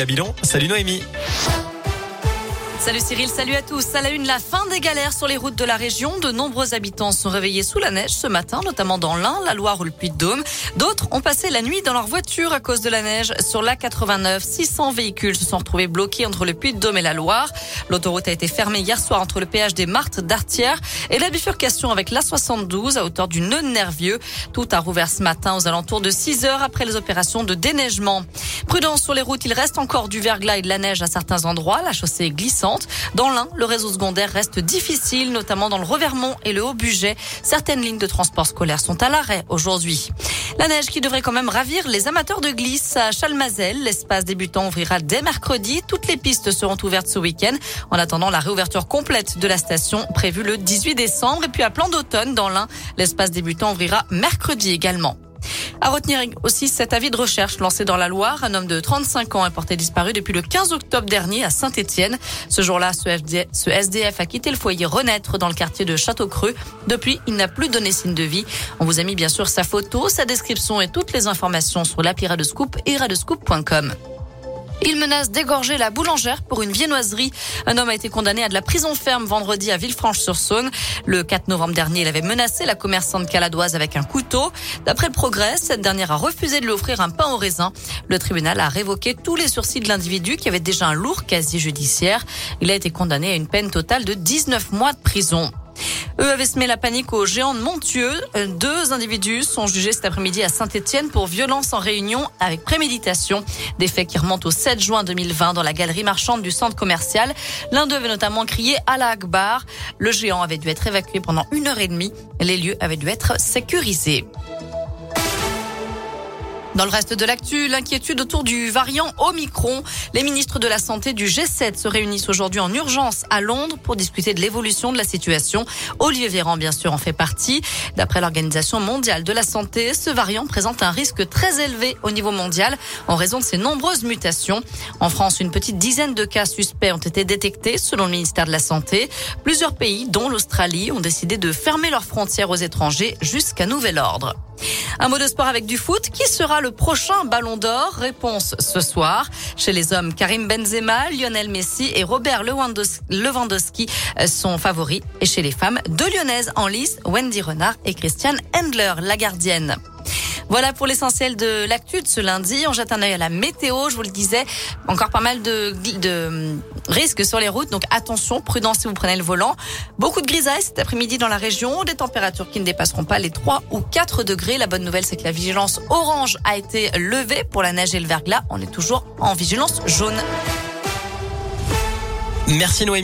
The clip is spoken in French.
à Bilon. Salut Noémie. Salut Cyril, salut à tous. À la une, la fin des galères sur les routes de la région. De nombreux habitants sont réveillés sous la neige ce matin, notamment dans l'Ain, la Loire ou le Puy-de-Dôme. D'autres ont passé la nuit dans leur voiture à cause de la neige. Sur l'A89, 600 véhicules se sont retrouvés bloqués entre le Puy-de-Dôme et la Loire. L'autoroute a été fermée hier soir entre le péage des Martes d'Artière et la bifurcation avec l'A72 à hauteur du nœud nervieux. Tout a rouvert ce matin aux alentours de 6 heures après les opérations de déneigement. Prudence sur les routes, il reste encore du verglas et de la neige à certains endroits. La chaussée est glissante. Dans l'Ain, le réseau secondaire reste difficile, notamment dans le Revermont et le Haut-Budget. Certaines lignes de transport scolaire sont à l'arrêt aujourd'hui. La neige qui devrait quand même ravir les amateurs de glisse à Chalmazel. L'espace débutant ouvrira dès mercredi. Toutes les pistes seront ouvertes ce week-end. En attendant la réouverture complète de la station prévue le 18 décembre. Et puis à plan d'automne dans l'Ain, l'espace débutant ouvrira mercredi également. À retenir aussi cet avis de recherche lancé dans la Loire. Un homme de 35 ans est porté disparu depuis le 15 octobre dernier à Saint-Étienne. Ce jour-là, ce, SDF a quitté le foyer Renaître dans le quartier de Château-Creux. Depuis, il n'a plus donné signe de vie. On vous a mis bien sûr sa photo, sa description et toutes les informations sur l'appli Radescoop et radescoop.com. Il menace d'égorger la boulangère pour une viennoiserie. Un homme a été condamné à de la prison ferme vendredi à Villefranche-sur-Saône. Le 4 novembre dernier, il avait menacé la commerçante caladoise avec un couteau. D'après le progrès, cette dernière a refusé de lui offrir un pain au raisin. Le tribunal a révoqué tous les sursis de l'individu qui avait déjà un lourd casier judiciaire. Il a été condamné à une peine totale de 19 mois de prison. Eux avaient semé la panique aux géants de Montieux. Euh, deux individus sont jugés cet après-midi à Saint-Etienne pour violence en réunion avec préméditation. Des faits qui remontent au 7 juin 2020 dans la galerie marchande du centre commercial. L'un d'eux avait notamment crié Allah Akbar. Le géant avait dû être évacué pendant une heure et demie. Les lieux avaient dû être sécurisés. Dans le reste de l'actu, l'inquiétude autour du variant Omicron. Les ministres de la Santé du G7 se réunissent aujourd'hui en urgence à Londres pour discuter de l'évolution de la situation. Olivier Véran, bien sûr, en fait partie. D'après l'Organisation mondiale de la santé, ce variant présente un risque très élevé au niveau mondial en raison de ses nombreuses mutations. En France, une petite dizaine de cas suspects ont été détectés selon le ministère de la Santé. Plusieurs pays, dont l'Australie, ont décidé de fermer leurs frontières aux étrangers jusqu'à nouvel ordre. Un mot de sport avec du foot. Qui sera le prochain ballon d'or Réponse ce soir. Chez les hommes, Karim Benzema, Lionel Messi et Robert Lewandowski sont favoris. Et chez les femmes, deux lyonnaises en lice, Wendy Renard et Christiane Endler, la gardienne. Voilà pour l'essentiel de l'actu de ce lundi. On jette un œil à la météo. Je vous le disais, encore pas mal de, hum, risques sur les routes. Donc attention, prudence si vous prenez le volant. Beaucoup de grisaille cet après-midi dans la région. Des températures qui ne dépasseront pas les 3 ou 4 degrés. La bonne nouvelle, c'est que la vigilance orange a été levée pour la neige et le verglas. On est toujours en vigilance jaune. Merci Noémie.